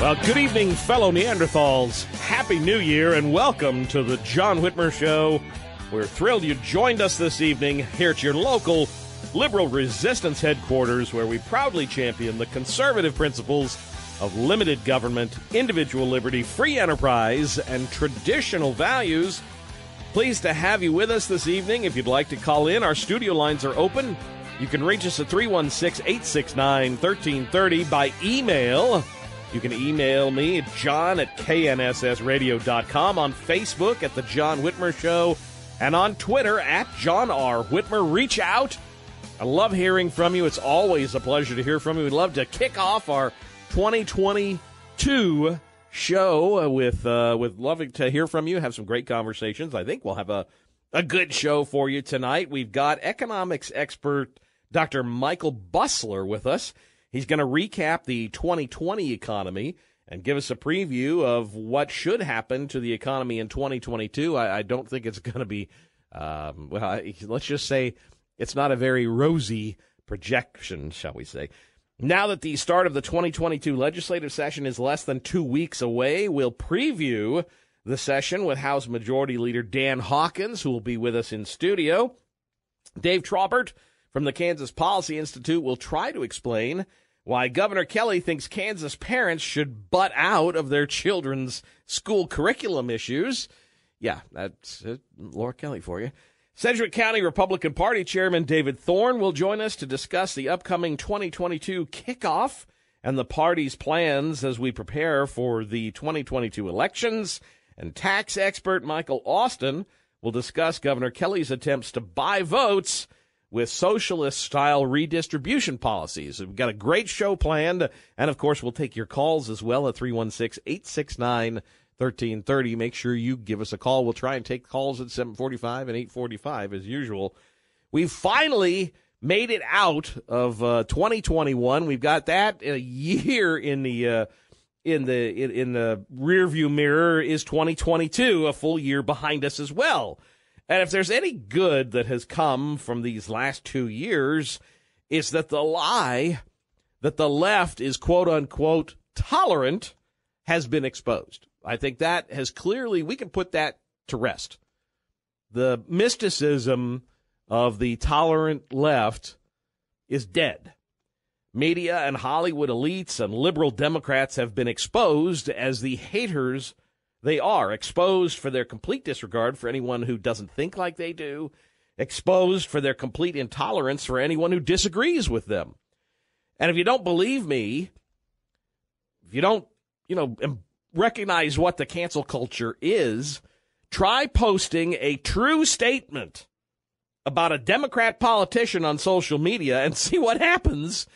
Well, good evening, fellow Neanderthals. Happy New Year and welcome to the John Whitmer Show. We're thrilled you joined us this evening here at your local liberal resistance headquarters, where we proudly champion the conservative principles of limited government, individual liberty, free enterprise, and traditional values. Pleased to have you with us this evening. If you'd like to call in, our studio lines are open. You can reach us at 316 869 1330 by email. You can email me at john at knssradio.com, on Facebook at The John Whitmer Show, and on Twitter at John R. Whitmer. Reach out. I love hearing from you. It's always a pleasure to hear from you. We'd love to kick off our 2022 show with uh, with loving to hear from you. Have some great conversations. I think we'll have a a good show for you tonight. We've got economics expert Dr. Michael Busler with us. He's going to recap the 2020 economy and give us a preview of what should happen to the economy in 2022. I, I don't think it's going to be, um, well, let's just say it's not a very rosy projection, shall we say. Now that the start of the 2022 legislative session is less than two weeks away, we'll preview the session with House Majority Leader Dan Hawkins, who will be with us in studio. Dave Trabert from the Kansas Policy Institute will try to explain why Governor Kelly thinks Kansas parents should butt out of their children's school curriculum issues. Yeah, that's uh, Laura Kelly for you. Sedgwick County Republican Party Chairman David Thorne will join us to discuss the upcoming 2022 kickoff and the party's plans as we prepare for the 2022 elections. And tax expert Michael Austin will discuss Governor Kelly's attempts to buy votes with socialist style redistribution policies. We've got a great show planned. And of course, we'll take your calls as well at 316 869 1330. Make sure you give us a call. We'll try and take calls at 745 and 845 as usual. We've finally made it out of uh, 2021. We've got that a year in the uh, in the in, in the rearview mirror is 2022, a full year behind us as well. And if there's any good that has come from these last two years, it's that the lie that the left is quote unquote tolerant has been exposed. I think that has clearly, we can put that to rest. The mysticism of the tolerant left is dead. Media and Hollywood elites and liberal Democrats have been exposed as the haters they are, exposed for their complete disregard for anyone who doesn't think like they do, exposed for their complete intolerance for anyone who disagrees with them. And if you don't believe me, if you don't, you know, recognize what the cancel culture is, try posting a true statement about a Democrat politician on social media and see what happens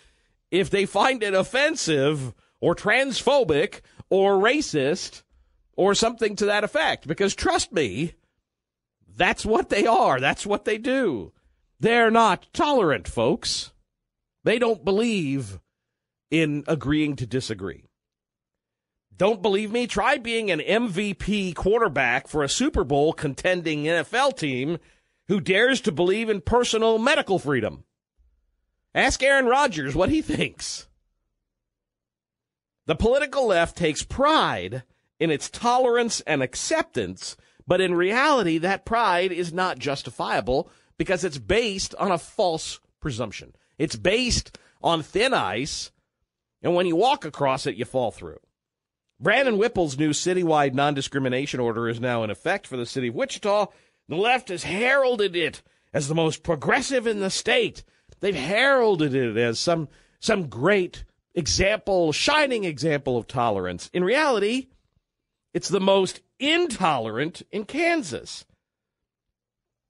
if they find it offensive or transphobic or racist or something to that effect. Because trust me, that's what they are. That's what they do. They're not tolerant, folks. They don't believe in agreeing to disagree. Don't believe me? Try being an MVP quarterback for a Super Bowl contending NFL team who dares to believe in personal medical freedom. Ask Aaron Rodgers what he thinks. The political left takes pride in its tolerance and acceptance, but in reality, that pride is not justifiable because it's based on a false presumption. It's based on thin ice, and when you walk across it, you fall through. Brandon Whipple's new citywide non discrimination order is now in effect for the city of Wichita. The left has heralded it as the most progressive in the state. They've heralded it as some some great example, shining example of tolerance. In reality, it's the most intolerant in Kansas.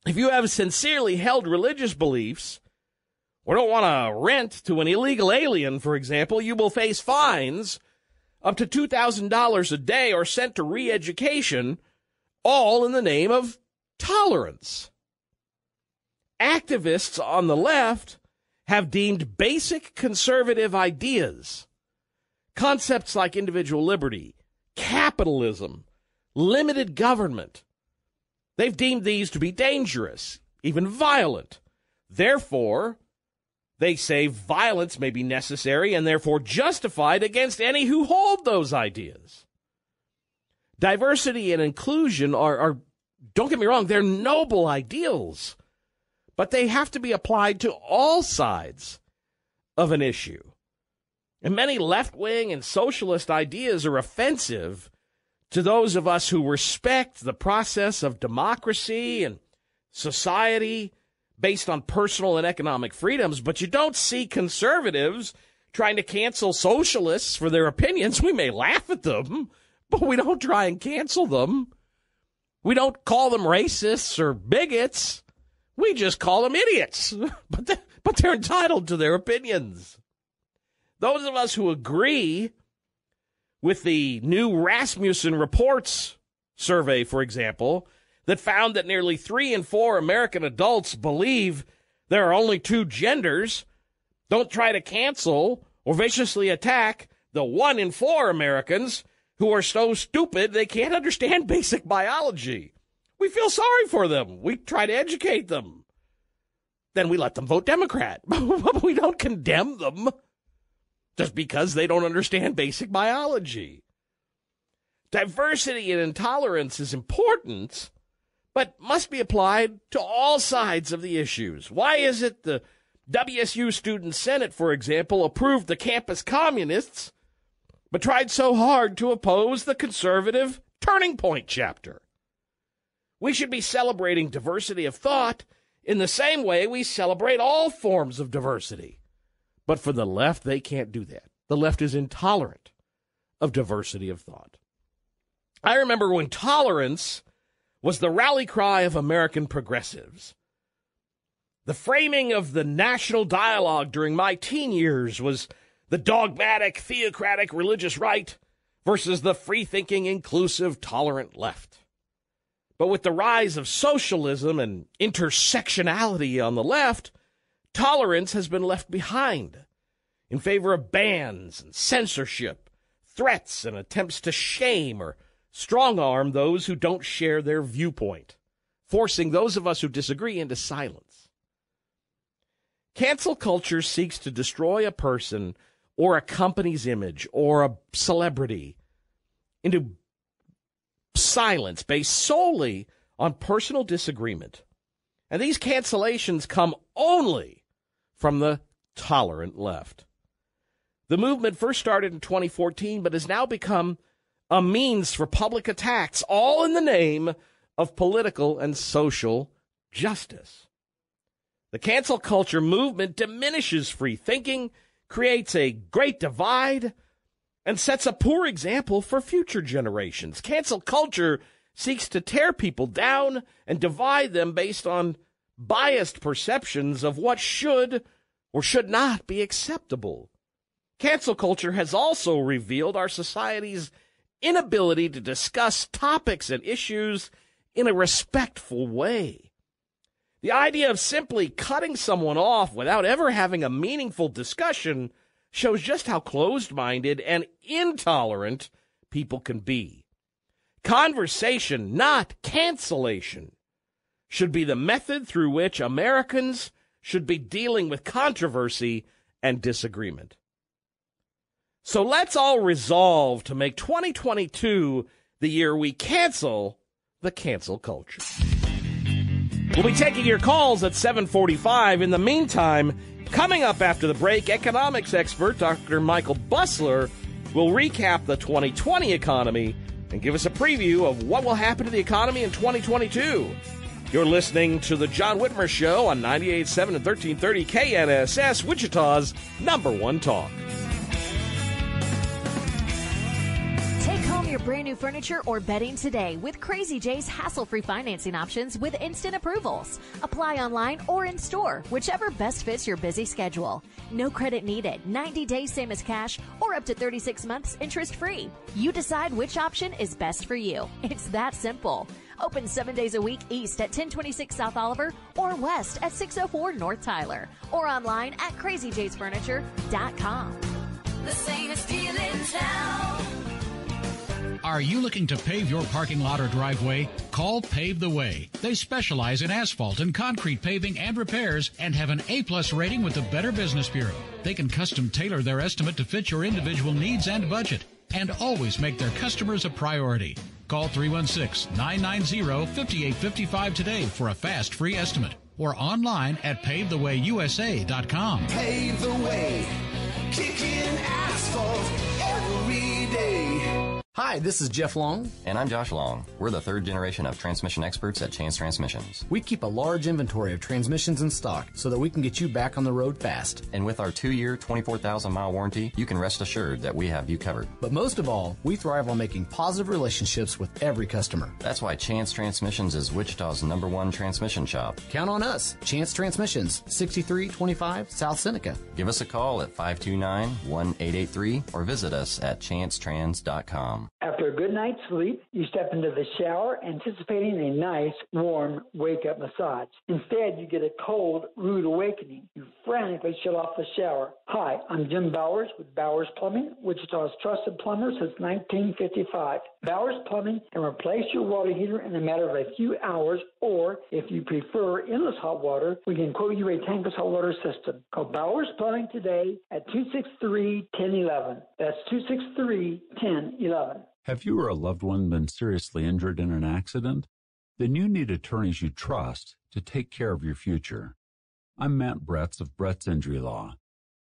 If you have sincerely held religious beliefs, or don't want to rent to an illegal alien, for example, you will face fines up to $2,000 a day or sent to re education, all in the name of tolerance. Activists on the left have deemed basic conservative ideas, concepts like individual liberty, capitalism, limited government, they've deemed these to be dangerous, even violent. Therefore, they say violence may be necessary and therefore justified against any who hold those ideas. Diversity and inclusion are, are, don't get me wrong, they're noble ideals, but they have to be applied to all sides of an issue. And many left wing and socialist ideas are offensive to those of us who respect the process of democracy and society based on personal and economic freedoms, but you don't see conservatives trying to cancel socialists for their opinions. We may laugh at them, but we don't try and cancel them. We don't call them racists or bigots. We just call them idiots. But, they, but they're entitled to their opinions. Those of us who agree with the new Rasmussen Reports survey, for example, that found that nearly three in four American adults believe there are only two genders. Don't try to cancel or viciously attack the one in four Americans who are so stupid they can't understand basic biology. We feel sorry for them. We try to educate them. Then we let them vote Democrat. we don't condemn them just because they don't understand basic biology. Diversity and intolerance is important, but must be applied to all sides of the issues. Why is it the WSU Student Senate, for example, approved the campus communists, but tried so hard to oppose the conservative Turning Point chapter? We should be celebrating diversity of thought in the same way we celebrate all forms of diversity. But for the left, they can't do that. The left is intolerant of diversity of thought. I remember when tolerance was the rally cry of American progressives. The framing of the national dialogue during my teen years was the dogmatic, theocratic religious right versus the free thinking, inclusive, tolerant left. But with the rise of socialism and intersectionality on the left, tolerance has been left behind in favor of bans and censorship, threats and attempts to shame or strong arm those who don't share their viewpoint, forcing those of us who disagree into silence. Cancel culture seeks to destroy a person or a company's image or a celebrity into silence based solely on personal disagreement. And these cancellations come only from the tolerant left. The movement first started in 2014, but has now become a means for public attacks, all in the name of political and social justice. The cancel culture movement diminishes free thinking, creates a great divide, and sets a poor example for future generations. Cancel culture seeks to tear people down and divide them based on biased perceptions of what should or should not be acceptable. Cancel culture has also revealed our society's inability to discuss topics and issues in a respectful way. The idea of simply cutting someone off without ever having a meaningful discussion shows just how closed minded and intolerant people can be. Conversation, not cancellation, should be the method through which Americans should be dealing with controversy and disagreement. So let's all resolve to make 2022 the year we cancel the cancel culture. We'll be taking your calls at 745. In the meantime, coming up after the break, economics expert Dr. Michael Busler will recap the 2020 economy and give us a preview of what will happen to the economy in 2022. You're listening to the John Whitmer Show on 98.7 and 1330 KNSS, Wichita's number one talk. Take home your brand new furniture or bedding today with Crazy J's hassle free financing options with instant approvals. Apply online or in store, whichever best fits your busy schedule. No credit needed, 90 days same as cash, or up to 36 months interest free. You decide which option is best for you. It's that simple. Open seven days a week east at 1026 South Oliver or west at 604 North Tyler or online at crazyjsfurniture.com. The safest deal in town. Are you looking to pave your parking lot or driveway? Call Pave the Way. They specialize in asphalt and concrete paving and repairs and have an A-plus rating with the Better Business Bureau. They can custom tailor their estimate to fit your individual needs and budget and always make their customers a priority. Call 316-990-5855 today for a fast free estimate or online at pavethewayusa.com. Pave the way, kicking asphalt every day. Hi, this is Jeff Long. And I'm Josh Long. We're the third generation of transmission experts at Chance Transmissions. We keep a large inventory of transmissions in stock so that we can get you back on the road fast. And with our two year, 24,000 mile warranty, you can rest assured that we have you covered. But most of all, we thrive on making positive relationships with every customer. That's why Chance Transmissions is Wichita's number one transmission shop. Count on us. Chance Transmissions, 6325 South Seneca. Give us a call at 529 1883 or visit us at chancetrans.com. After a good night's sleep, you step into the shower anticipating a nice, warm wake up massage. Instead, you get a cold, rude awakening. You frantically shut off the shower. Hi, I'm Jim Bowers with Bowers Plumbing, Wichita's trusted plumber since 1955. Bowers Plumbing and replace your water heater in a matter of a few hours, or if you prefer endless hot water, we can quote you a tankless hot water system. Call Bowers Plumbing today at 263 1011. That's 263 1011. Have you or a loved one been seriously injured in an accident? Then you need attorneys you trust to take care of your future. I'm Matt Bretz of Bretz Injury Law.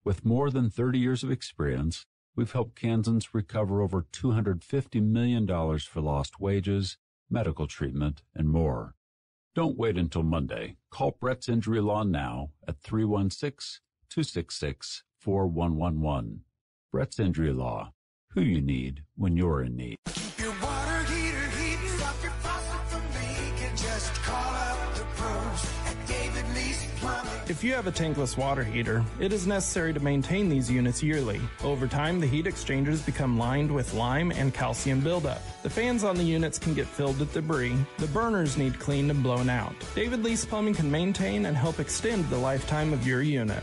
With more than 30 years of experience, we've helped Kansans recover over $250 million for lost wages, medical treatment, and more. Don't wait until Monday. Call Bretz Injury Law now at 316 266 4111. Bretz Injury Law. Who you need when you're in need. If you have a tankless water heater, it is necessary to maintain these units yearly. Over time, the heat exchangers become lined with lime and calcium buildup. The fans on the units can get filled with debris. The burners need cleaned and blown out. David Lease Plumbing can maintain and help extend the lifetime of your unit.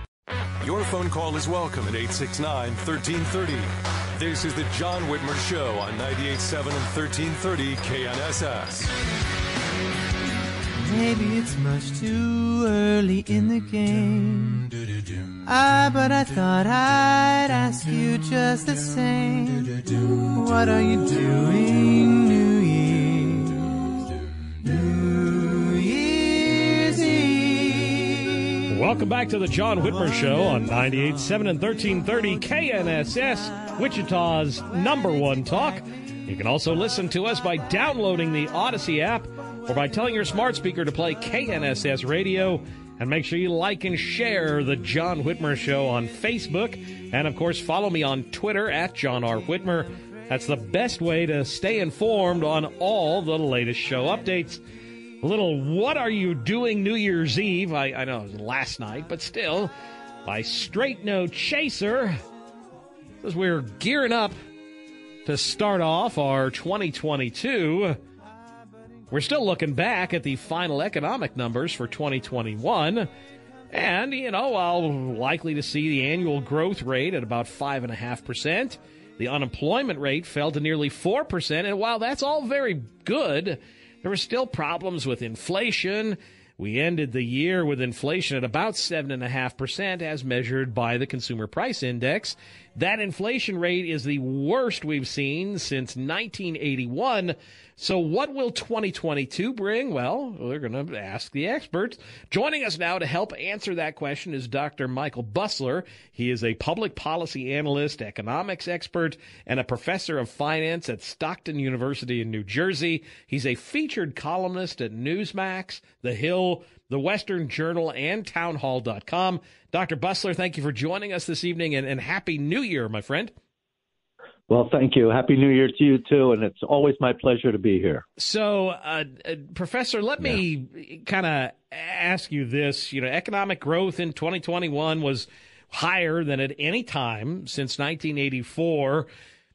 Your phone call is welcome at 869 1330. This is the John Whitmer Show on 98.7 and 1330 KNSS. Maybe it's much too early in the game. Ah, but I thought I'd ask you just the same. What are you doing, New Year? Welcome back to the John Whitmer Show on 98.7 and 1330 KNSS, Wichita's number one talk. You can also listen to us by downloading the Odyssey app or by telling your smart speaker to play KNSS radio. And make sure you like and share the John Whitmer Show on Facebook. And of course, follow me on Twitter at John R. Whitmer. That's the best way to stay informed on all the latest show updates. A little What Are You Doing New Year's Eve? I, I know it was last night, but still, by Straight No Chaser. As we're gearing up to start off our 2022. We're still looking back at the final economic numbers for 2021. And, you know, while likely to see the annual growth rate at about 5.5%, the unemployment rate fell to nearly 4%. And while that's all very good, there were still problems with inflation. We ended the year with inflation at about 7.5% as measured by the Consumer Price Index. That inflation rate is the worst we've seen since 1981. So, what will 2022 bring? Well, we're going to ask the experts. Joining us now to help answer that question is Dr. Michael Busler. He is a public policy analyst, economics expert, and a professor of finance at Stockton University in New Jersey. He's a featured columnist at Newsmax, The Hill, The Western Journal, and Townhall.com. Dr. Busler, thank you for joining us this evening and, and Happy New Year, my friend. Well, thank you. Happy New Year to you too, and it's always my pleasure to be here. So, uh, uh, Professor, let yeah. me kind of ask you this. You know, economic growth in 2021 was higher than at any time since 1984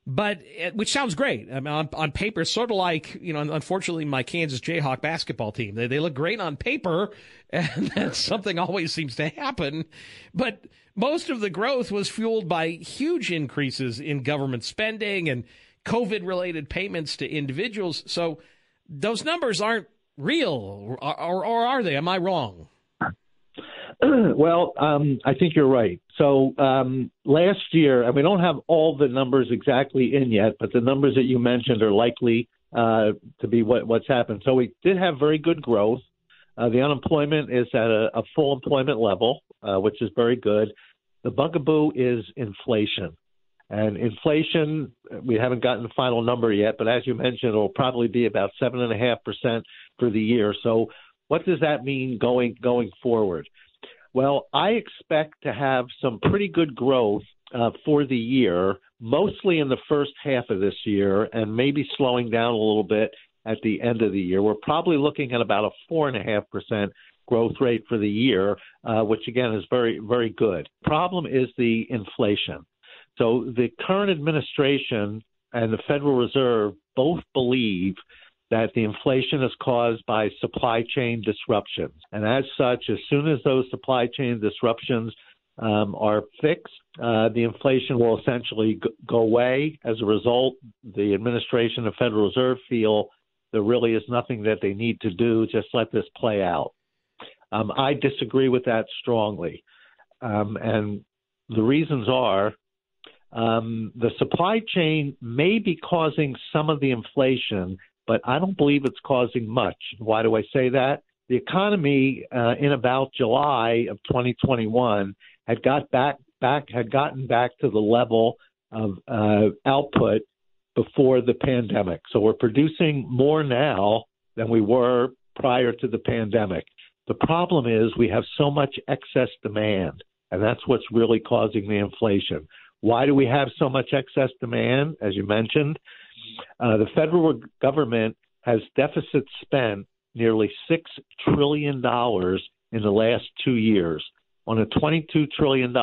but which sounds great. I mean, on, on paper, sort of like you know, unfortunately, my Kansas Jayhawk basketball team. They they look great on paper, and that's something always seems to happen. But most of the growth was fueled by huge increases in government spending and COVID related payments to individuals. So those numbers aren't real, or, or, or are they? Am I wrong? well, um, I think you're right. So um, last year, and we don't have all the numbers exactly in yet, but the numbers that you mentioned are likely uh, to be what, what's happened. So we did have very good growth. Uh, the unemployment is at a, a full employment level, uh, which is very good. The bugaboo is inflation. And inflation, we haven't gotten the final number yet, but as you mentioned, it'll probably be about seven and a half percent for the year. So, what does that mean going going forward? Well, I expect to have some pretty good growth uh, for the year, mostly in the first half of this year, and maybe slowing down a little bit at the end of the year. We're probably looking at about a four and a half percent growth rate for the year, uh, which again is very, very good. Problem is the inflation. So the current administration and the Federal Reserve both believe that the inflation is caused by supply chain disruptions. And as such, as soon as those supply chain disruptions um, are fixed, uh, the inflation will essentially go away. As a result, the administration and Federal Reserve feel there really is nothing that they need to do. Just let this play out. Um, I disagree with that strongly. Um, and the reasons are um, the supply chain may be causing some of the inflation, but I don't believe it's causing much. Why do I say that? The economy uh, in about July of 2021 had got back back had gotten back to the level of uh, output before the pandemic. So we're producing more now than we were prior to the pandemic. The problem is we have so much excess demand, and that's what's really causing the inflation. Why do we have so much excess demand? As you mentioned, uh, the federal government has deficit spent nearly $6 trillion in the last two years. On a $22 trillion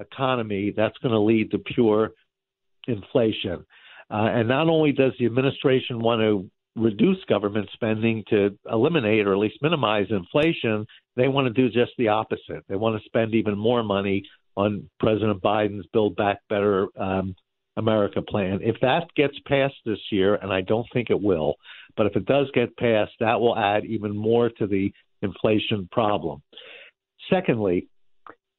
economy, that's going to lead to pure inflation. Uh, and not only does the administration want to reduce government spending to eliminate or at least minimize inflation, they want to do just the opposite. They want to spend even more money on President Biden's Build Back Better um, America plan. If that gets passed this year, and I don't think it will, but if it does get passed, that will add even more to the inflation problem. Secondly,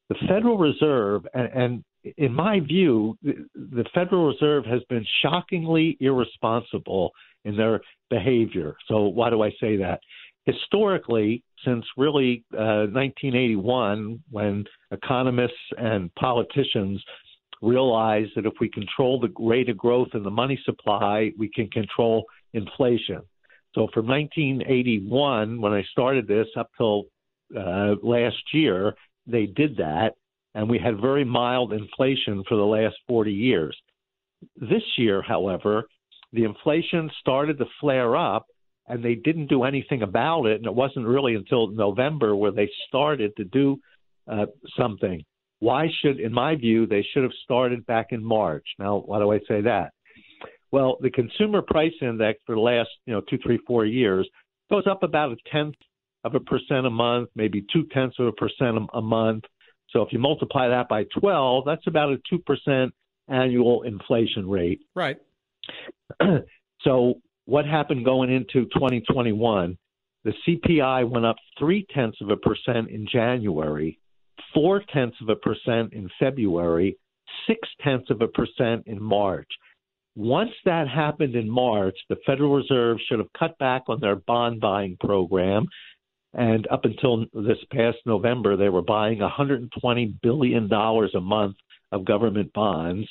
the Federal Reserve, and, and in my view, the, Federal Reserve has been shockingly irresponsible in their behavior. So, why do I say that? Historically, since really uh, 1981, when economists and politicians realized that if we control the rate of growth in the money supply, we can control inflation. So, from 1981, when I started this, up till uh, last year, they did that, and we had very mild inflation for the last 40 years. This year, however, the inflation started to flare up, and they didn't do anything about it. And it wasn't really until November where they started to do uh, something. Why should, in my view, they should have started back in March. Now, why do I say that? Well, the consumer price index for the last, you know, two, three, four years goes up about a tenth of a percent a month, maybe two tenths of a percent a month. So if you multiply that by 12, that's about a 2% annual inflation rate. Right. so what happened going into 2021? The CPI went up three tenths of a percent in January, four tenths of a percent in February, six tenths of a percent in March. Once that happened in March, the Federal Reserve should have cut back on their bond buying program. And up until this past November, they were buying $120 billion a month of government bonds,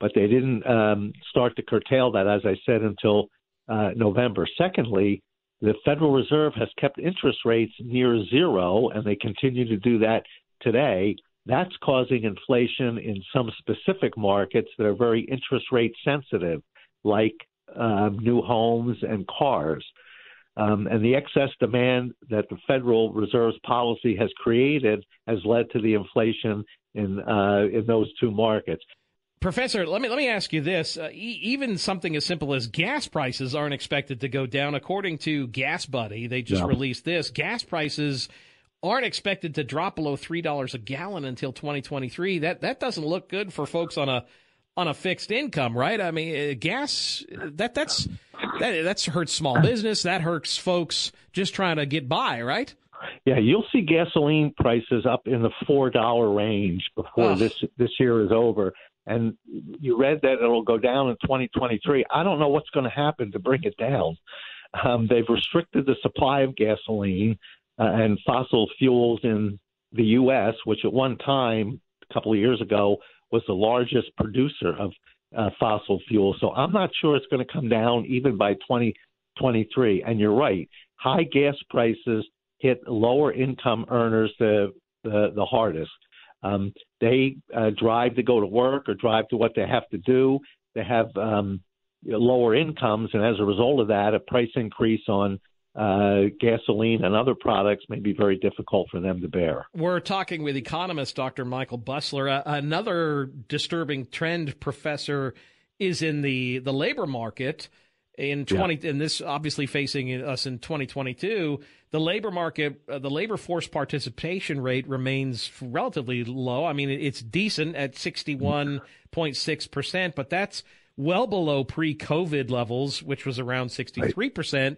but they didn't um, start to curtail that, as I said, until uh, November. Secondly, the Federal Reserve has kept interest rates near zero, and they continue to do that today. That's causing inflation in some specific markets that are very interest rate sensitive, like um, new homes and cars. Um, and the excess demand that the Federal Reserve's policy has created has led to the inflation in uh, in those two markets. Professor, let me let me ask you this: uh, e- even something as simple as gas prices aren't expected to go down, according to Gas Buddy. They just released this: gas prices aren't expected to drop below three dollars a gallon until 2023. That that doesn't look good for folks on a on a fixed income, right? I mean, uh, gas that that's that that's hurts small business. That hurts folks just trying to get by, right? Yeah, you'll see gasoline prices up in the four dollar range before Ugh. this this year is over. And you read that it'll go down in 2023. I don't know what's going to happen to bring it down. Um, they've restricted the supply of gasoline and fossil fuels in the U.S., which at one time, a couple of years ago, was the largest producer of uh, fossil fuel. So I'm not sure it's going to come down even by 2023. And you're right, high gas prices hit lower income earners the the, the hardest. Um, they uh, drive to go to work or drive to what they have to do. They have um, lower incomes, and as a result of that, a price increase on uh, gasoline and other products may be very difficult for them to bear. We're talking with economist Dr. Michael Busler. Uh, another disturbing trend, Professor, is in the, the labor market. In 20, and this obviously facing us in 2022, the labor market, uh, the labor force participation rate remains relatively low. I mean, it's decent at 61.6%, but that's well below pre COVID levels, which was around 63%.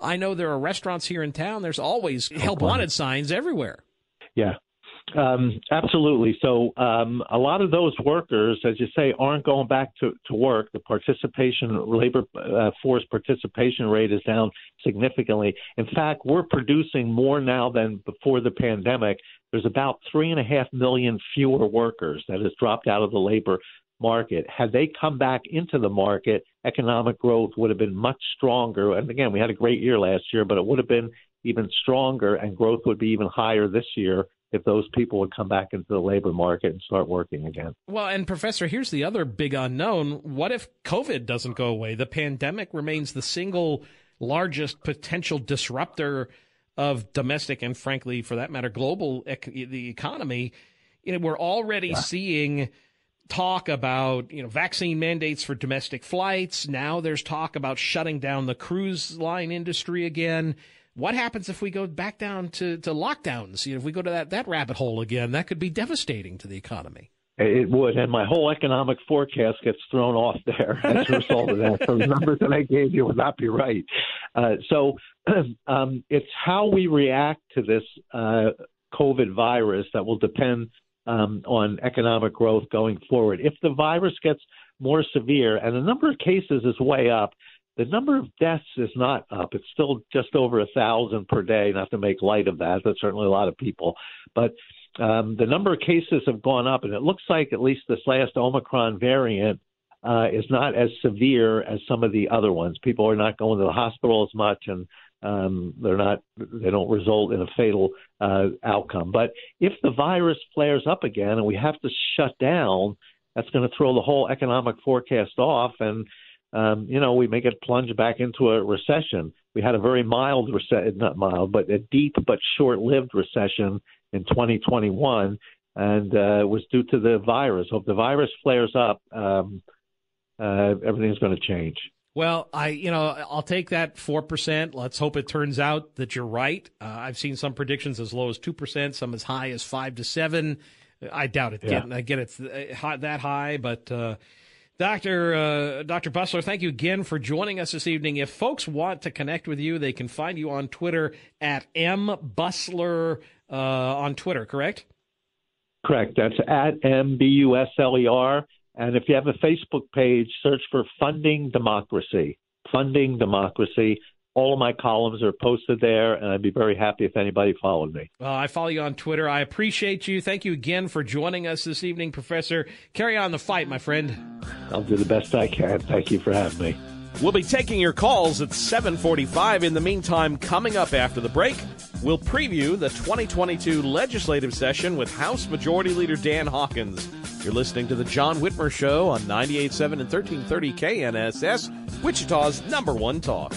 I know there are restaurants here in town. There's always help wanted signs everywhere. Yeah, um, absolutely. So um, a lot of those workers, as you say, aren't going back to, to work. The participation, labor uh, force participation rate is down significantly. In fact, we're producing more now than before the pandemic. There's about three and a half million fewer workers that has dropped out of the labor market. Had they come back into the market, economic growth would have been much stronger. And again, we had a great year last year, but it would have been even stronger, and growth would be even higher this year if those people would come back into the labor market and start working again. Well, and Professor, here's the other big unknown. What if COVID doesn't go away? The pandemic remains the single largest potential disruptor of domestic and, frankly, for that matter, global ec- the economy. You know, we're already yeah. seeing talk about you know vaccine mandates for domestic flights. Now there's talk about shutting down the cruise line industry again. What happens if we go back down to, to lockdowns? You know, if we go to that, that rabbit hole again, that could be devastating to the economy. It would, and my whole economic forecast gets thrown off there as a result of that. So the numbers that I gave you would not be right. Uh, so um, it's how we react to this uh, COVID virus that will depend um, on economic growth going forward. If the virus gets more severe and the number of cases is way up, the number of deaths is not up. It's still just over a thousand per day. Not to make light of that, that's certainly a lot of people, but um, the number of cases have gone up, and it looks like at least this last Omicron variant uh, is not as severe as some of the other ones. People are not going to the hospital as much, and um, they're not they don't result in a fatal uh, outcome. But if the virus flares up again and we have to shut down, that's going to throw the whole economic forecast off, and um, you know we may get plunged back into a recession. We had a very mild recession, not mild, but a deep but short-lived recession in 2021, and uh, it was due to the virus. So if the virus flares up, um, uh, everything's going to change. Well, I you know I'll take that four percent. Let's hope it turns out that you're right. Uh, I've seen some predictions as low as two percent, some as high as five to seven. I doubt it. Yeah. I get it's uh, that high, but uh, Doctor uh, Doctor Busler, thank you again for joining us this evening. If folks want to connect with you, they can find you on Twitter at m busler uh, on Twitter. Correct? Correct. That's at m b u s l e r and if you have a Facebook page, search for Funding Democracy. Funding Democracy. All of my columns are posted there, and I'd be very happy if anybody followed me. Well, I follow you on Twitter. I appreciate you. Thank you again for joining us this evening, Professor. Carry on the fight, my friend. I'll do the best I can. Thank you for having me. We'll be taking your calls at 745. In the meantime, coming up after the break, we'll preview the 2022 legislative session with House Majority Leader Dan Hawkins. You're listening to The John Whitmer Show on 98.7 and 1330 KNSS, Wichita's number one talk.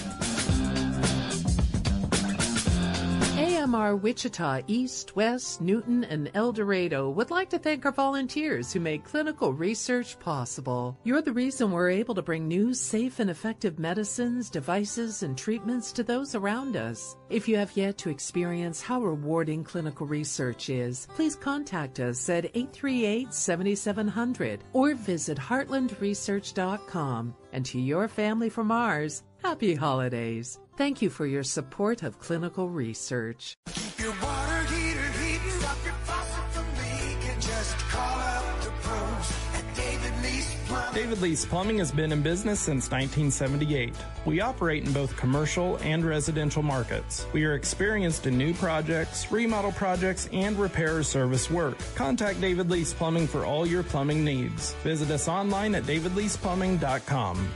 AMR Wichita, East, West, Newton, and El Dorado would like to thank our volunteers who make clinical research possible. You're the reason we're able to bring new, safe, and effective medicines, devices, and treatments to those around us. If you have yet to experience how rewarding clinical research is, please contact us at 838 7700 or visit heartlandresearch.com. And to your family from ours, happy holidays. Thank you for your support of clinical research. Your water heater heating, stop your faucet from leaking. Just call up the pros at David Lease Plumbing. David Lease Plumbing has been in business since 1978. We operate in both commercial and residential markets. We are experienced in new projects, remodel projects, and repair service work. Contact David Lease Plumbing for all your plumbing needs. Visit us online at davidleaseplumbing.com.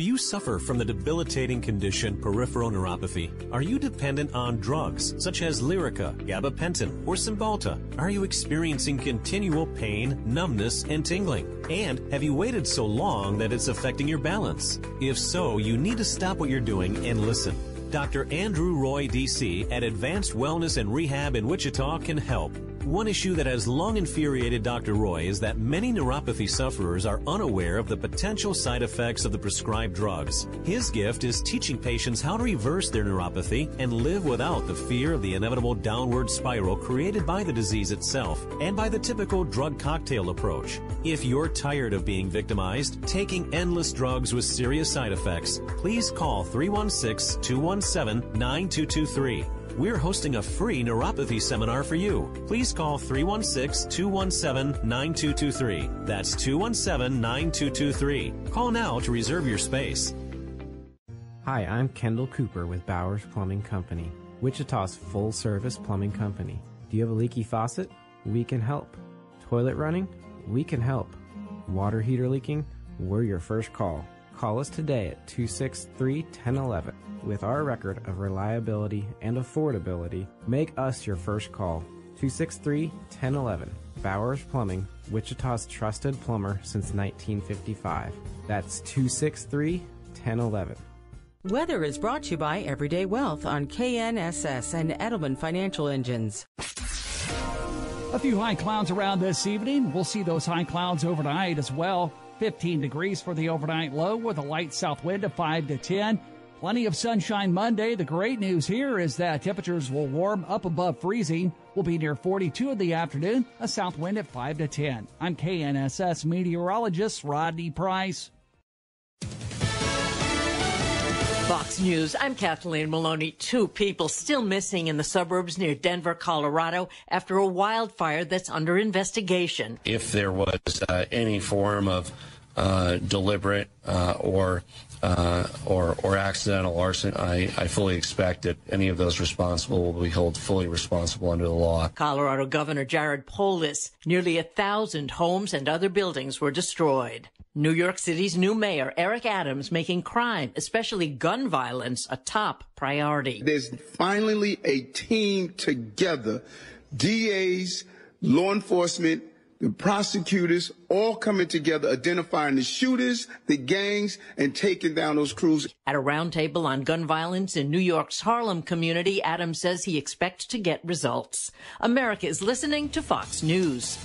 Do you suffer from the debilitating condition peripheral neuropathy? Are you dependent on drugs such as Lyrica, gabapentin, or Cymbalta? Are you experiencing continual pain, numbness, and tingling? And have you waited so long that it's affecting your balance? If so, you need to stop what you're doing and listen. Dr. Andrew Roy, DC, at Advanced Wellness and Rehab in Wichita can help. One issue that has long infuriated Dr. Roy is that many neuropathy sufferers are unaware of the potential side effects of the prescribed drugs. His gift is teaching patients how to reverse their neuropathy and live without the fear of the inevitable downward spiral created by the disease itself and by the typical drug cocktail approach. If you're tired of being victimized, taking endless drugs with serious side effects, please call 316 217 9223. We're hosting a free neuropathy seminar for you. Please call 316 217 9223. That's 217 9223. Call now to reserve your space. Hi, I'm Kendall Cooper with Bowers Plumbing Company, Wichita's full service plumbing company. Do you have a leaky faucet? We can help. Toilet running? We can help. Water heater leaking? We're your first call. Call us today at 263 1011. With our record of reliability and affordability, make us your first call. 263 1011. Bowers Plumbing, Wichita's trusted plumber since 1955. That's 263 1011. Weather is brought to you by Everyday Wealth on KNSS and Edelman Financial Engines. A few high clouds around this evening. We'll see those high clouds overnight as well. 15 degrees for the overnight low with a light south wind of 5 to 10. Plenty of sunshine Monday. The great news here is that temperatures will warm up above freezing. We'll be near 42 in the afternoon, a south wind at 5 to 10. I'm KNSS meteorologist Rodney Price. Fox News, I'm Kathleen Maloney. Two people still missing in the suburbs near Denver, Colorado after a wildfire that's under investigation. If there was uh, any form of uh, deliberate uh, or uh, or or accidental arson, I, I fully expect that any of those responsible will be held fully responsible under the law. Colorado Governor Jared Polis, nearly a thousand homes and other buildings were destroyed. New York City's new mayor, Eric Adams, making crime, especially gun violence, a top priority. There's finally a team together. DAs, law enforcement, the prosecutors, all coming together, identifying the shooters, the gangs, and taking down those crews. At a roundtable on gun violence in New York's Harlem community, Adams says he expects to get results. America is listening to Fox News.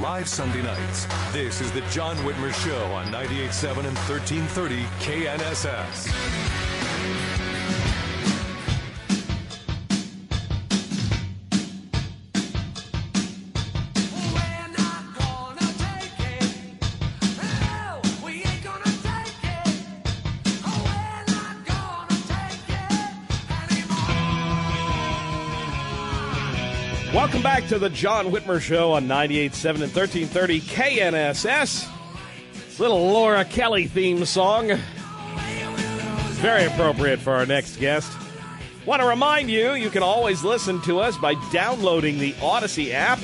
Live Sunday nights. This is the John Whitmer Show on 98.7 and 1330 KNSS. The John Whitmer Show on 98.7 and 1330 KNSS. Little Laura Kelly theme song. Very appropriate for our next guest. Want to remind you, you can always listen to us by downloading the Audacy app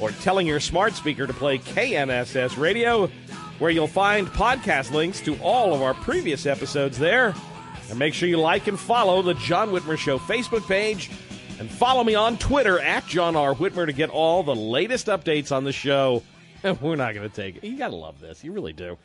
or telling your smart speaker to play KNSS Radio, where you'll find podcast links to all of our previous episodes there. And make sure you like and follow the John Whitmer Show Facebook page and follow me on Twitter at John R. Whitmer to get all the latest updates on the show. We're not going to take it. You got to love this. You really do.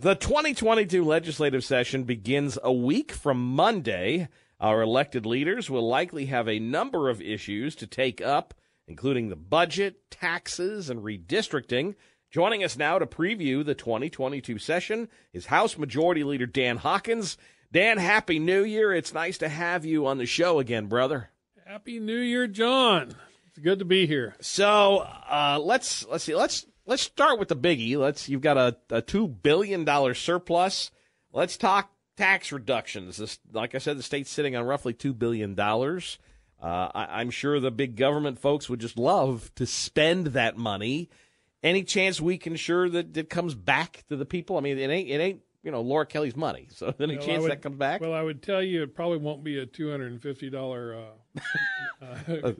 The 2022 legislative session begins a week from Monday. Our elected leaders will likely have a number of issues to take up, including the budget, taxes, and redistricting. Joining us now to preview the 2022 session is House Majority Leader Dan Hawkins. Dan, Happy New Year. It's nice to have you on the show again, brother. Happy New Year, John. It's good to be here. So uh, let's let's see let's let's start with the biggie. Let's you've got a, a two billion dollar surplus. Let's talk tax reductions. This, like I said, the state's sitting on roughly two billion dollars. Uh, I, I'm sure the big government folks would just love to spend that money. Any chance we can ensure that it comes back to the people? I mean, it ain't it ain't you know Laura Kelly's money. So any Well, chance would- that comes back? Well, I would tell you it probably won't be a two hundred and fifty dollar uh, uh,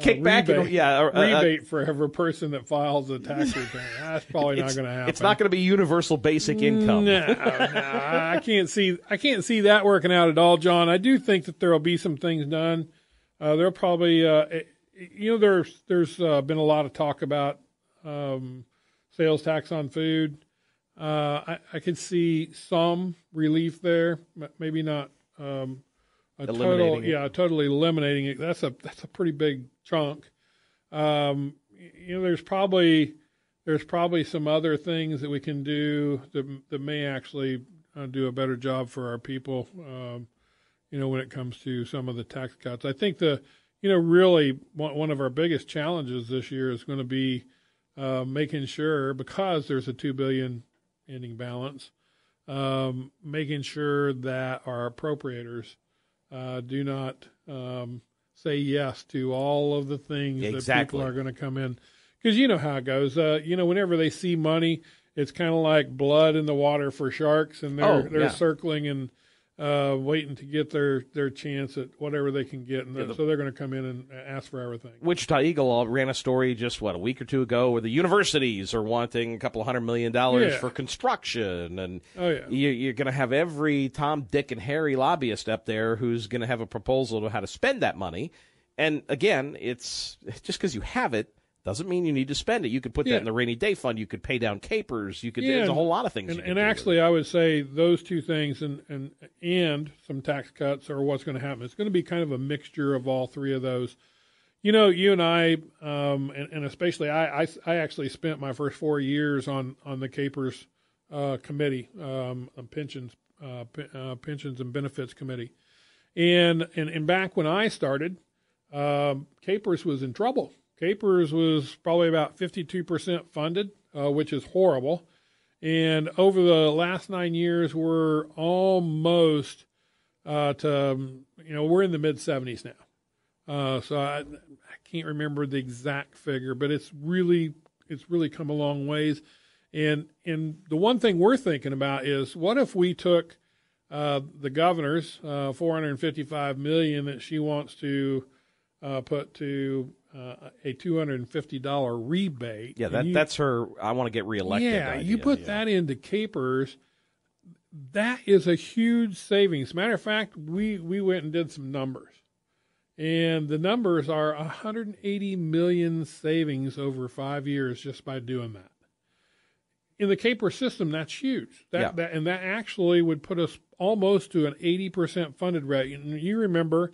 kickback and- rebate, yeah, uh, rebate for every person that files a tax return. That's probably not going to happen. It's not going to be universal basic income. No, no, I can't see. I can't see that working out at all, John. I do think that there will be some things done. Uh, there'll probably, uh, you know, there's there's uh, been a lot of talk about um, sales tax on food. Uh, I, I could see some relief there, maybe not um, a total, it. yeah, totally eliminating it. That's a that's a pretty big chunk. Um, you know, there's probably there's probably some other things that we can do that that may actually uh, do a better job for our people. Um, you know, when it comes to some of the tax cuts, I think the you know really one, one of our biggest challenges this year is going to be uh, making sure because there's a two billion ending balance, um, making sure that our appropriators uh, do not um, say yes to all of the things that people are going to come in. Because you know how it goes. Uh, you know, whenever they see money, it's kind of like blood in the water for sharks, and they're Oh, they're yeah. circling and uh, waiting to get their, their chance at whatever they can get, and Yeah, the- so they're going to come in and ask for everything. Wichita Eagle ran a story just what a week or two ago where the universities are wanting a couple of hundred million dollars Yeah. for construction, and Oh, yeah. you, you're going to have every Tom, Dick, and Harry lobbyist up there who's going to have a proposal to how to spend that money. And again, it's just because you have it doesn't mean you need to spend it. You could put Yeah. that in the rainy day fund. You could pay down KPERS. You could. Yeah, there's a whole lot of things. And, and do with it. actually, I would say those two things and and and some tax cuts are what's going to happen. It's going to be kind of a mixture of all three of those. You know, you and I, um, and, and especially I, I, I actually spent my first four years on on the KPERS uh, committee, um, pensions, uh, pe- uh, pensions and benefits committee, and and, and back when I started, um, KPERS was in trouble. KPERS was probably about fifty two percent funded, uh, which is horrible. And over the last nine years, we're almost uh, to um, you know we're in the mid seventies now. Uh, so I, I can't remember the exact figure, but it's really it's really come a long ways. And and the one thing we're thinking about is what if we took uh, the governor's uh, 455 million that she wants to uh, put to uh, a 250 dollar rebate. Yeah, that you- that's her. I want to get reelected. yeah, idea, you put yeah. that into KPERS. That is a huge savings. Matter of fact, we we went and did some numbers, and the numbers are 180 million savings over five years just by doing that. In the KPERS system, that's huge. That, Yeah. that and that actually would put us almost to an 80 percent funded rate. And you remember.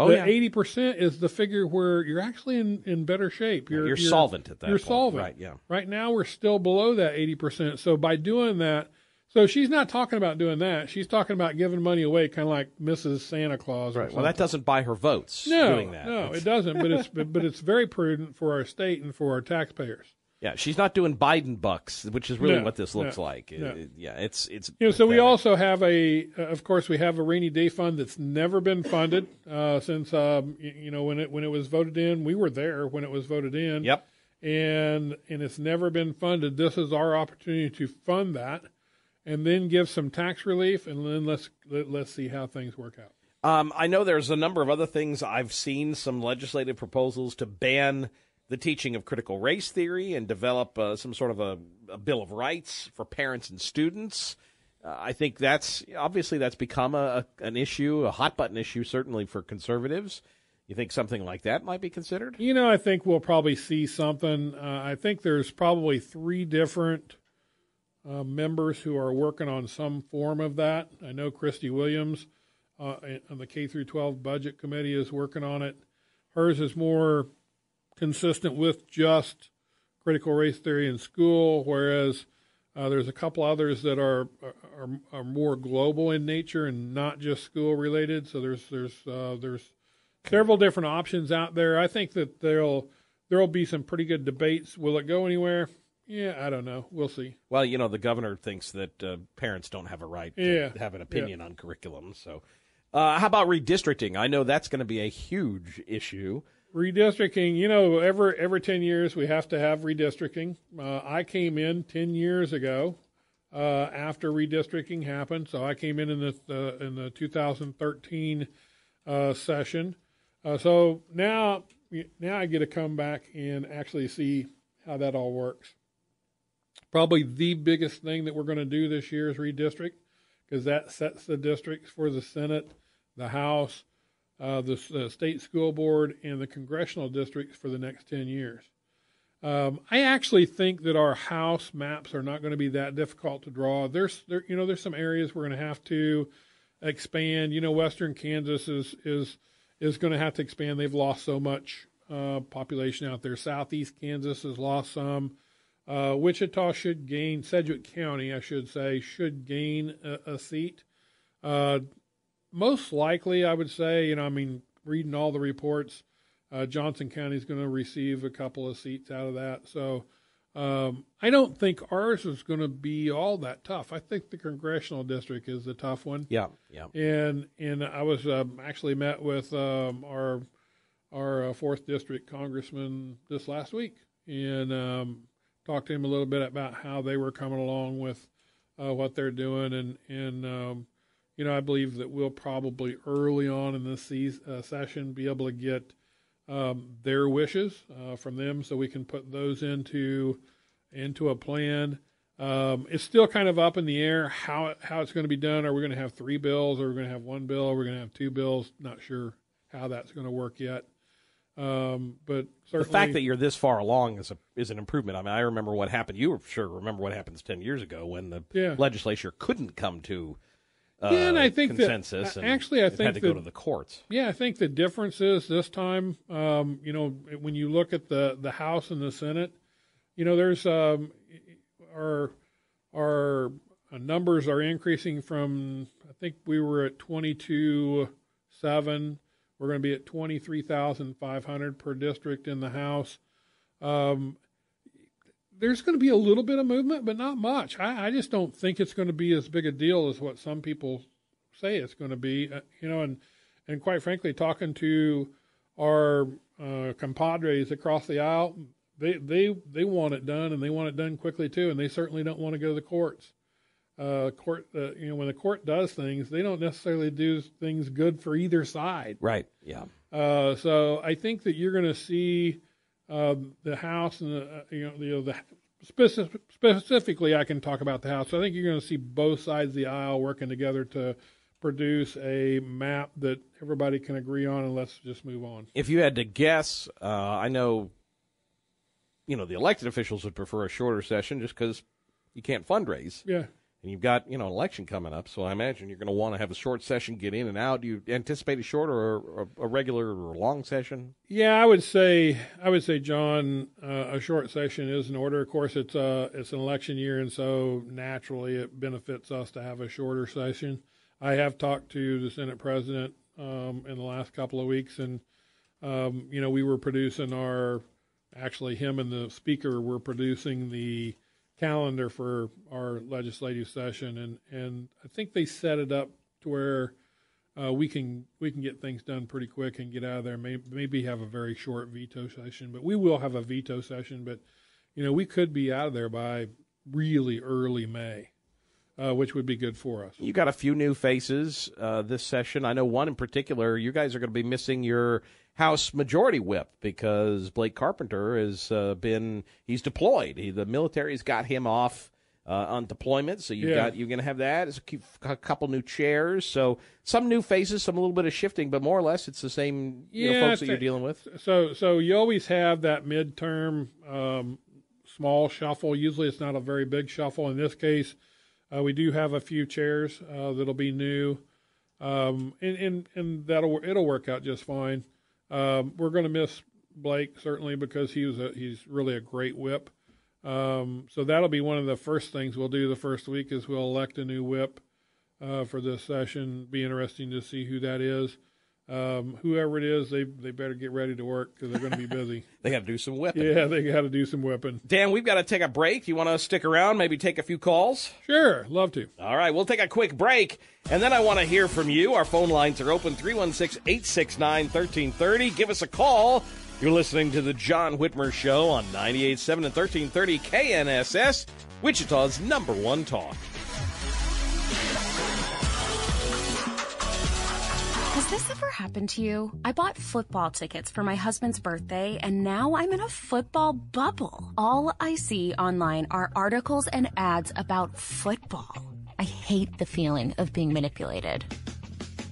Oh, the yeah. eighty percent is the figure where you're actually in, in better shape. Yeah, You're, you're solvent at that You're point. solvent, Right, yeah. Right now, we're still below that 80%. So by doing that, so she's not talking about doing that. She's talking about giving money away, kind of like Mrs. Santa Claus. Or Right. Well, that doesn't buy her votes. no, doing that. no, It's- it doesn't. But it's but, but it's very prudent for our state and for our taxpayers. Yeah, she's not doing Biden bucks, which is really No, what this looks no, like. No. it- yeah, it's it's. You know, so we also have a, uh, of course, we have a rainy day fund that's never been funded uh, since, um, you know, when it when it was voted in. We were there when it was voted in. Yep. And and it's never been funded. This is our opportunity to fund that, and then give some tax relief, and then let's let, let's see how things work out. Um, I know there's a number of other things. I've seen some legislative proposals to ban the teaching of critical race theory and develop uh, some sort of a, a bill of rights for parents and students. Uh, I think that's obviously that's become a, a an issue, a hot button issue, certainly for conservatives. You think something like that might be considered? You know, I think we'll probably see something. Uh, I think there's probably three different uh, members who are working on some form of that. I know Kristey Williams uh, on the K through 12 budget committee is working on it. Hers is more consistent with just critical race theory in school, whereas uh, there's a couple others that are, are are more global in nature and not just school related. So there's there's uh, there's several different options out there. I think that there'll there'll be some pretty good debates. Will it go anywhere? Yeah, I don't know. We'll see. Well, you know, the governor thinks that uh, parents don't have a right to Yeah, have an yeah. opinion on curriculum. So, uh, how about redistricting? I know that's going to be a huge issue. Redistricting, you know, every every ten years we have to have redistricting. Uh, I came in ten years ago uh, after redistricting happened, so I came in in the in the 2013 uh, session. Uh, so now now I get to come back and actually see how that all works. Probably the biggest thing that we're going to do this year is redistrict because that sets the districts for the Senate, the House, uh, the, the state school board, and the congressional districts for the next 10 years. Um, I actually think that our House maps are not going to be that difficult to draw. There's, there, you know, there's some areas we're going to have to expand. You know, Western Kansas is is is going to have to expand. They've lost so much uh, population out there. Southeast Kansas has lost some. Uh, Wichita should gain, Sedgwick County, I should say, should gain a, a seat. Uh, most likely, I would say, you know, I mean, reading all the reports, uh, Johnson County is going to receive a couple of seats out of that. So um, I don't think ours is going to be all that tough. I think the congressional district is the tough one. Yeah, yeah. And and I was um, actually met with um, our our uh, fourth district congressman this last week and um, talked to him a little bit about how they were coming along with uh, what they're doing and and um, you know I believe that we'll probably early on in this uh, session be able to get um, their wishes uh, from them so we can put those into into a plan. Um, it's still kind of up in the air how how it's going to be done. Are we going to have three bills? Or are we going to have one bill? Are we going to have two bills? Not sure how that's going to work yet. Um, but certainly, The fact that you're this far along is a is an improvement. I mean, I remember what happened. You were sure remember what happens ten years ago when the Yeah. legislature couldn't come to uh, yeah, and I think consensus. that actually, I think had to that, go to the courts. Yeah, I think the difference is this time, um, you know, when you look at the the House and the Senate, you know, there's um, our our numbers are increasing from I think we were at twenty two seven. We're going to be at twenty three thousand five hundred per district in the House. Um, there's going to be a little bit of movement, but not much. I, I just don't think it's going to be as big a deal as what some people say it's going to be. Uh, you know, and and quite frankly, talking to our uh, compadres across the aisle, they they they want it done, and they want it done quickly too, and they certainly don't want to go to the courts. Uh, court, uh, you know, when the court does things, they don't necessarily do things good for either side. Right. Yeah. Uh, so I think that you're going to see um, the House and the, uh, you know, the, the specific, specifically, I can talk about the House. So I think you're going to see both sides of the aisle working together to produce a map that everybody can agree on, and let's just move on. If you had to guess, uh, I know, you know, the elected officials would prefer a shorter session just because you can't fundraise. Yeah. And you've got, you know, an election coming up, so I imagine you're going to want to have a short session, get in and out. Do you anticipate a short or a, a regular or long session? Yeah, I would say I would say John, uh, a short session is in order. Of course, it's uh it's an election year, and so naturally it benefits us to have a shorter session. I have talked to the Senate President um, in the last couple of weeks, and um, you know we were producing our actually him and the Speaker were producing the calendar for our legislative session, and and I think they set it up to where uh, we can we can get things done pretty quick and get out of there. Maybe, maybe have a very short veto session, but we will have a veto session. But you know, we could be out of there by really early May, uh, which would be good for us. You got a few new faces uh, this session. I know one in particular. You guys are going to be missing your House Majority Whip because Blake Carpenter has uh, been he's deployed. He, the military's got him off uh, on deployment, so you Yeah. got you're going to have that. It's a, cou- a couple new chairs, so some new faces, some a little bit of shifting, but more or less it's the same you know, folks that you're dealing with. So so you always have that midterm um, small shuffle. Usually it's not a very big shuffle. In this case, uh, we do have a few chairs uh, that'll be new, um, and, and and that'll it'll work out just fine. Um, we're going to miss Blake certainly because he was a, he's really a great whip. Um, so that'll be one of the first things we'll do the first week is we'll elect a new whip uh, for this session. Be interesting to see who that is. Um, whoever it is, they they better get ready to work because they're going to be busy. They got to do some whipping. yeah, they got to do some whipping. Dan, we've got to take a break. You want to stick around, maybe take a few calls? Sure, love to. All right, we'll take a quick break, and then I want to hear from you. Our phone lines are open 316 869 1330. Give us a call. You're listening to The John Whitmer Show on 98.7 and 1330 KNSS, Wichita's number one talk. This ever happened to you? I bought football tickets for my husband's birthday and now I'm in a football bubble. All I see online are articles and ads about football. I hate the feeling of being manipulated.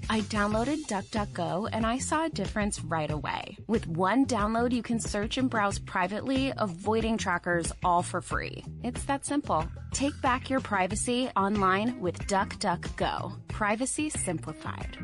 I downloaded DuckDuckGo and I saw a difference right away. With one download, you can search and browse privately, avoiding trackers all for free. It's that simple. Take back your privacy online with DuckDuckGo. Privacy simplified.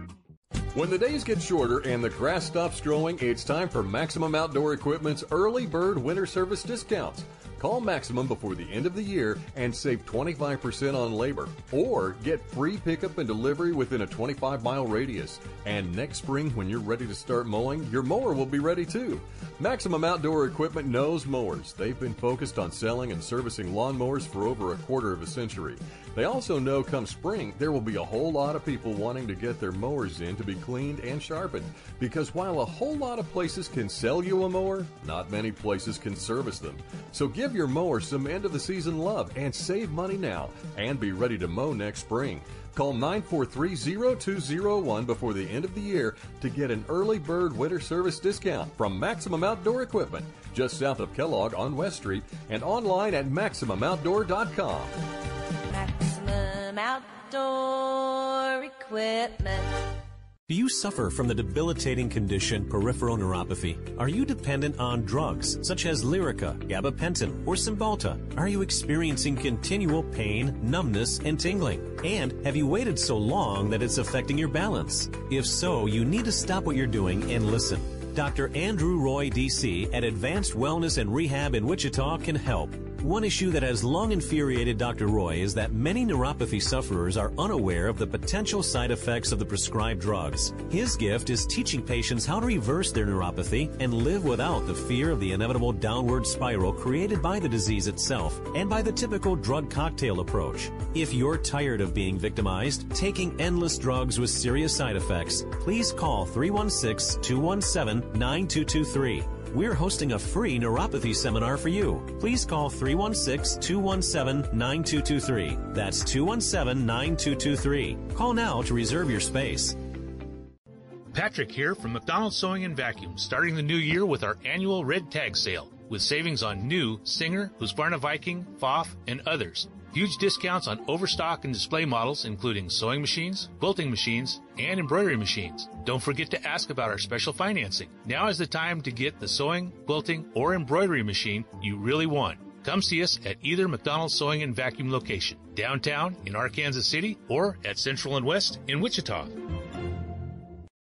When the days get shorter and the grass stops growing, it's time for Maximum Outdoor Equipment's early bird winter service discounts. Call Maximum before the end of the year and save 25% on labor or get free pickup and delivery within a 25 mile radius. And next spring, when you're ready to start mowing, your mower will be ready too. Maximum Outdoor Equipment knows mowers. They've been focused on selling and servicing lawnmowers for over a quarter of a century. They also know come spring, there will be a whole lot of people wanting to get their mowers in to be cleaned and sharpened. Because while a whole lot of places can sell you a mower, not many places can service them. So give your mower some end of the season love and save money now and be ready to mow next spring. Call 943-0201 before the end of the year to get an early bird winter service discount from Maximum Outdoor Equipment, just south of Kellogg on West Street and online at MaximumOutdoor.com. Maximum outdoor equipment. Do you suffer from the debilitating condition peripheral neuropathy? Are you dependent on drugs such as Lyrica, gabapentin, or Cymbalta? Are you experiencing continual pain, numbness, and tingling? And have you waited so long that it's affecting your balance? If so, you need to stop what you're doing and listen. Dr. Andrew Roy, DC, at Advanced Wellness and Rehab in Wichita can help. One issue that has long infuriated Dr. Roy is that many neuropathy sufferers are unaware of the potential side effects of the prescribed drugs. His gift is teaching patients how to reverse their neuropathy and live without the fear of the inevitable downward spiral created by the disease itself and by the typical drug cocktail approach. If you're tired of being victimized, taking endless drugs with serious side effects, please call 316 217 9223. We're hosting a free neuropathy seminar for you. Please call 316 217 9223. That's 217 9223. Call now to reserve your space. Patrick here from McDonald's Sewing and Vacuum, starting the new year with our annual red tag sale with savings on new Singer, Husqvarna Viking, Pfaff, and others. Huge discounts on overstock and display models, including sewing machines, quilting machines, and embroidery machines. Don't forget to ask about our special financing. Now is the time to get the sewing, quilting, or embroidery machine you really want. Come see us at either McDonald's Sewing and Vacuum location, downtown in Arkansas City or at Central and West in Wichita.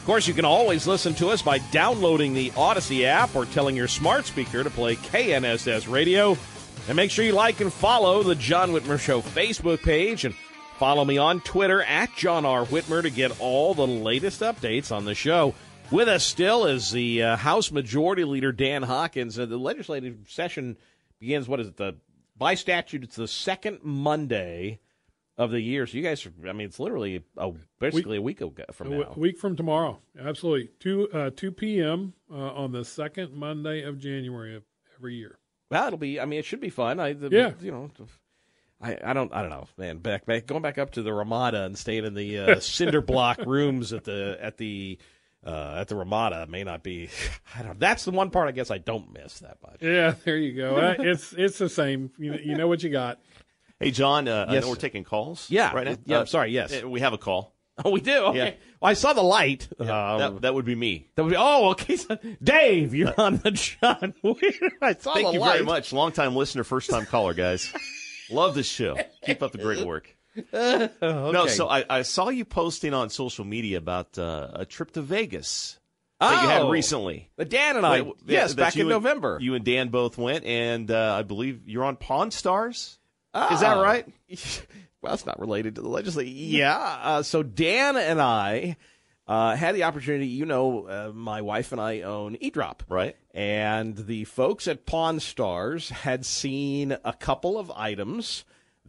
Of course, you can always listen to us by downloading the Audacy app or telling your smart speaker to play KNSS Radio. And make sure you like and follow the John Whitmer Show Facebook page and follow me on Twitter at John R. Whitmer to get all the latest updates on the show. With us still is the uh, House Majority Leader Dan Hawkins. Uh, the legislative session begins, what is it, the by statute, it's the second Monday of the year. So you guys, are, I mean, it's literally a, basically a week ago from now. w- week from tomorrow, absolutely. Two uh, two p.m. Uh, on the second Monday of January of every year. Well, it'll be. I mean, it should be fun. I, the, Yeah. You know, I, I don't. I don't know, man. Back, back, going back up to the Ramada and staying in the uh, cinder block rooms at the at the uh, at the Ramada may not be. I don't. That's the one part I guess I don't miss that much. Yeah, there you go. Uh, it's it's the same. You, you know what you got. Hey, John, uh, I know we're taking calls. Yeah. right now. Yeah, Uh, I'm sorry, yes. uh, we have a call. Oh, we do. Okay. Yeah. Well, I saw the light. Yeah, Um, that, that would be me. that would be. Oh, okay. So, Dave, you're on the John. Weir. I saw Thank the you light. very much. Long time listener, first time caller, guys. Love this show. Keep up the great work. No, Okay. so I, I saw you posting on social media about uh, a trip to Vegas that you had Oh. recently. Uh, Dan and I. Wait, yes, that back in and- November. You and Dan both went, and uh, I believe you're on Pawn Stars. Is that Oh. right? well, it's not related to the legislature. Yeah. Uh, so Dan and I uh, had the opportunity. You know, uh, my wife and I own eDrop, right? And the folks at Pawn Stars had seen a couple of items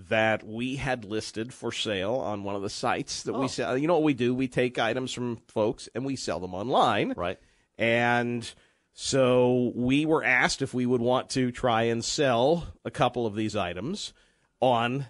that we had listed for sale on one of the sites that we Oh. sell. You know what we do? We take items from folks and we sell them online, right? And so we were asked if we would want to try and sell a couple of these items on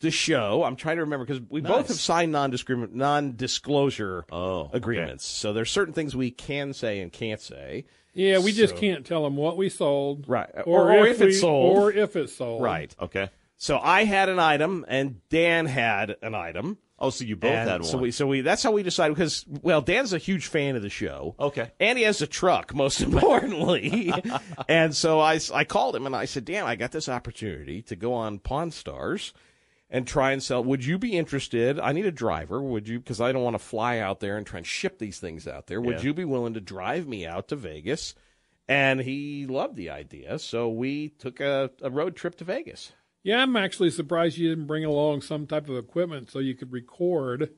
the show. I'm trying to remember because we both have signed non-discrimin- non-disclosure oh, agreements. So there's certain things we can say and can't say. Yeah, we just can't tell them what we sold, right? Or, Or, if, if, it's sold, or if it's sold, right? Okay. So I had an item and Dan had an item. Oh, so you both And had So one. we so we that's how we decided because well Dan's a huge fan of the show. Okay. And he has a truck most importantly. and so I I called him and I said, "Dan, I got this opportunity to go on Pawn Stars and try and sell. Would you be interested? I need a driver. Would you because I don't want to fly out there and try and ship these things out there. Would Yeah. you be willing to drive me out to Vegas?" And he loved the idea, so we took a, a road trip to Vegas. Yeah, I'm actually surprised you didn't bring along some type of equipment so you could record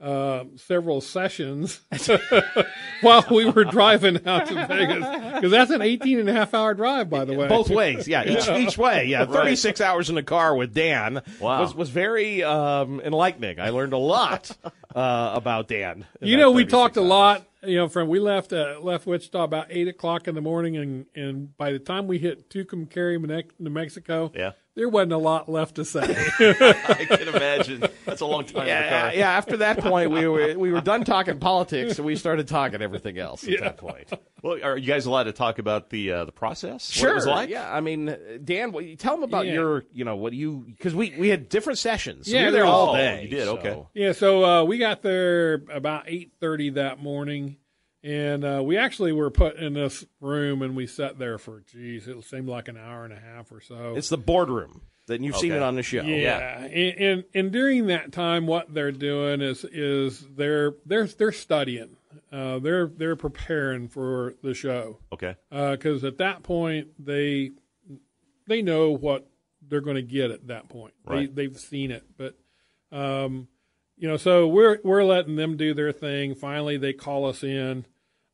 uh, several sessions while we were driving out to Vegas. Because that's an 18 and a half hour drive, by the way. Both ways, yeah, each each way, yeah. Right. Thirty six hours in the car with Dan Wow. was was very um, enlightening. I learned a lot uh, about Dan. You know, we 36 talked a lot you know, from we left uh, left Wichita about eight o'clock in the morning, and and by the time we hit Tucumcari, New Mexico, Yeah. There wasn't a lot left to say. I can imagine. That's a long time in Yeah, yeah. After that point, we were we were done talking politics, and we started talking everything else. At that point, Well, are you guys allowed to talk about the uh, the process? sure. What it was like? Yeah, I mean, Dan, what, tell them about Yeah. your, you know, what you because we we had different sessions. So Yeah, we were there there all day. Oh, you did, so- okay. Yeah, so uh, we got there about eight thirty that morning, and uh, we actually were put in this room, and we sat there for geez, it seemed like an hour and a half or so. It's the boardroom that you've seen it on the show. Yeah, And, and and during that time, what they're doing is is they're they're they're studying, uh, they're they're preparing for the show Okay. because at that point they they know what they're going to get at that point. Right. They they've seen it, but um, you know, so we're we're letting them do their thing. Finally, they call us in,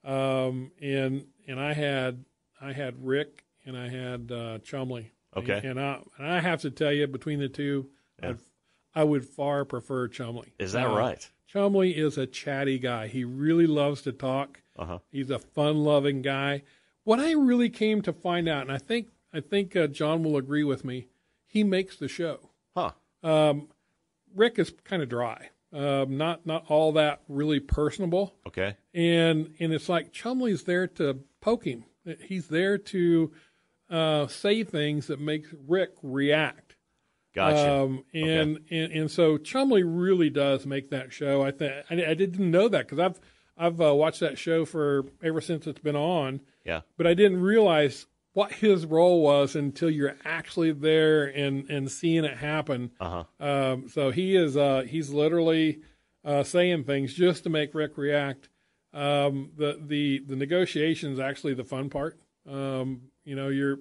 um, and and I had I had Rick and I had uh, Chumley. Okay. and I and I have to tell you, between the two, Yeah. I would far prefer Chumley. Is that Uh, right? Chumley is a chatty guy. He really loves to talk. Uh-huh. He's a fun-loving guy. What I really came to find out, and I think I think uh, John will agree with me, he makes the show. Huh. Um, Rick is kind of dry, um, not not all that really personable, Okay. and and it's like Chumley's there to poke him. He's there to uh, say things that make Rick react. Gotcha. Um, and, and and so Chumley really does make that show. I think I, I didn't know that because I've I've uh, watched that show for ever since it's been on, Yeah. but I didn't realize what his role was until you're actually there and and seeing it happen. Uh huh. Um, so he is uh, he's literally uh, saying things just to make Rick react. Um, the the the negotiations actually the fun part. Um, you know, you're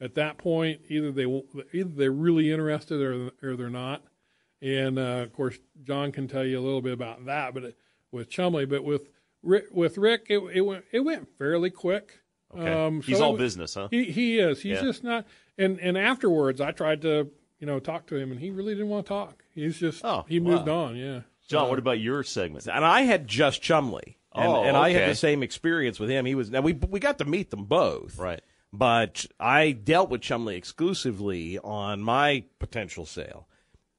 at that point either they either they're really interested or or they're not. And uh, of course, John can tell you a little bit about that. But it, with Chumley, but with Rick, with Rick, it, it went it went fairly quick. Okay. Um, He's so all it- business, huh? He he is. He's Yeah. just not. And and afterwards, I tried to you know talk to him, and he really didn't want to talk. He's just Oh, he moved wow. on. Yeah. John, So- what about your segment? And I had just Chumley, and, Oh, and I had the same experience with him. He was now we we got to meet them both, Right. But I dealt with Chumley exclusively on my potential sale,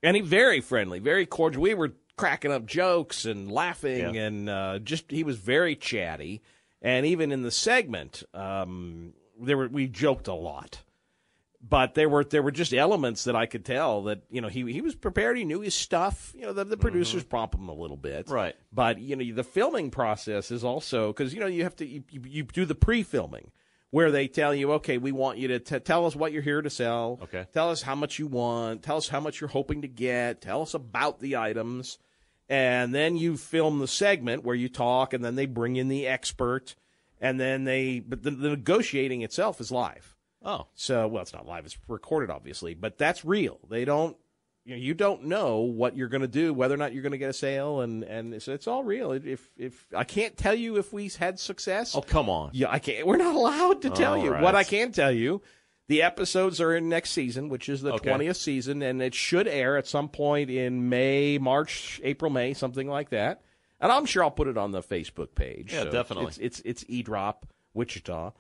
and he very friendly, very cordial. We were cracking up jokes and laughing, Yeah. and uh, just he was very chatty. And even in the segment, um, there were we joked a lot but there were there were just elements that I could tell that you know he he was prepared. He knew his stuff. You know the, the producers prompt him a little bit, Mm-hmm. Right. But you know the filming process is also because you know you have to you, you, you do the pre-filming where they tell you okay we want you to t- tell us what you're here to sell. Okay. Tell us how much you want. Tell us how much you're hoping to get. Tell us about the items, and then you film the segment where you talk, and then they bring in the expert, and then they but the, the negotiating itself is live. Oh. So, well, it's not live; it's recorded, obviously, but that's real. They don't, you know, you don't know what you're going to do, whether or not you're going to get a sale, and and it's, it's all real. If if I can't tell you if we had success, Oh, come on. yeah, I can't. We're not allowed to tell All you. right. What I can tell you, the episodes are in next season, which is the Okay. twentieth season, and it should air at some point in May, March, April, May, something like that. And I'm sure I'll put it on the Facebook page. Yeah, So definitely. It's it's it's E Drop Wichita,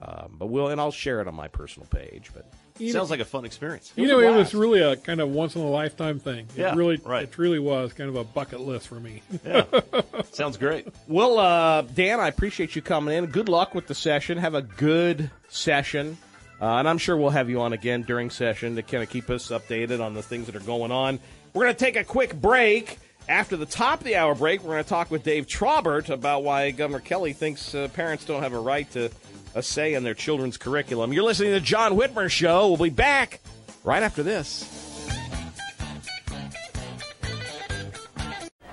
um, but we'll and I'll share it on my personal page. But You Sounds know- like a fun experience. You know, it was really a kind of once in a lifetime thing. Yeah, it really, right. it really was kind of a bucket list for me. yeah, Sounds great. Well, uh, Dan, I appreciate you coming in. Good luck with the session. Have a good session. Uh, and I'm sure we'll have you on again during session to kind of keep us updated on the things that are going on. We're going to take a quick break. After the top of the hour break, we're going to talk with Dave Trabert about why Governor Kelly thinks uh, parents don't have a right to a say in their children's curriculum. You're listening to the John Whitmer Show. We'll be back right after this.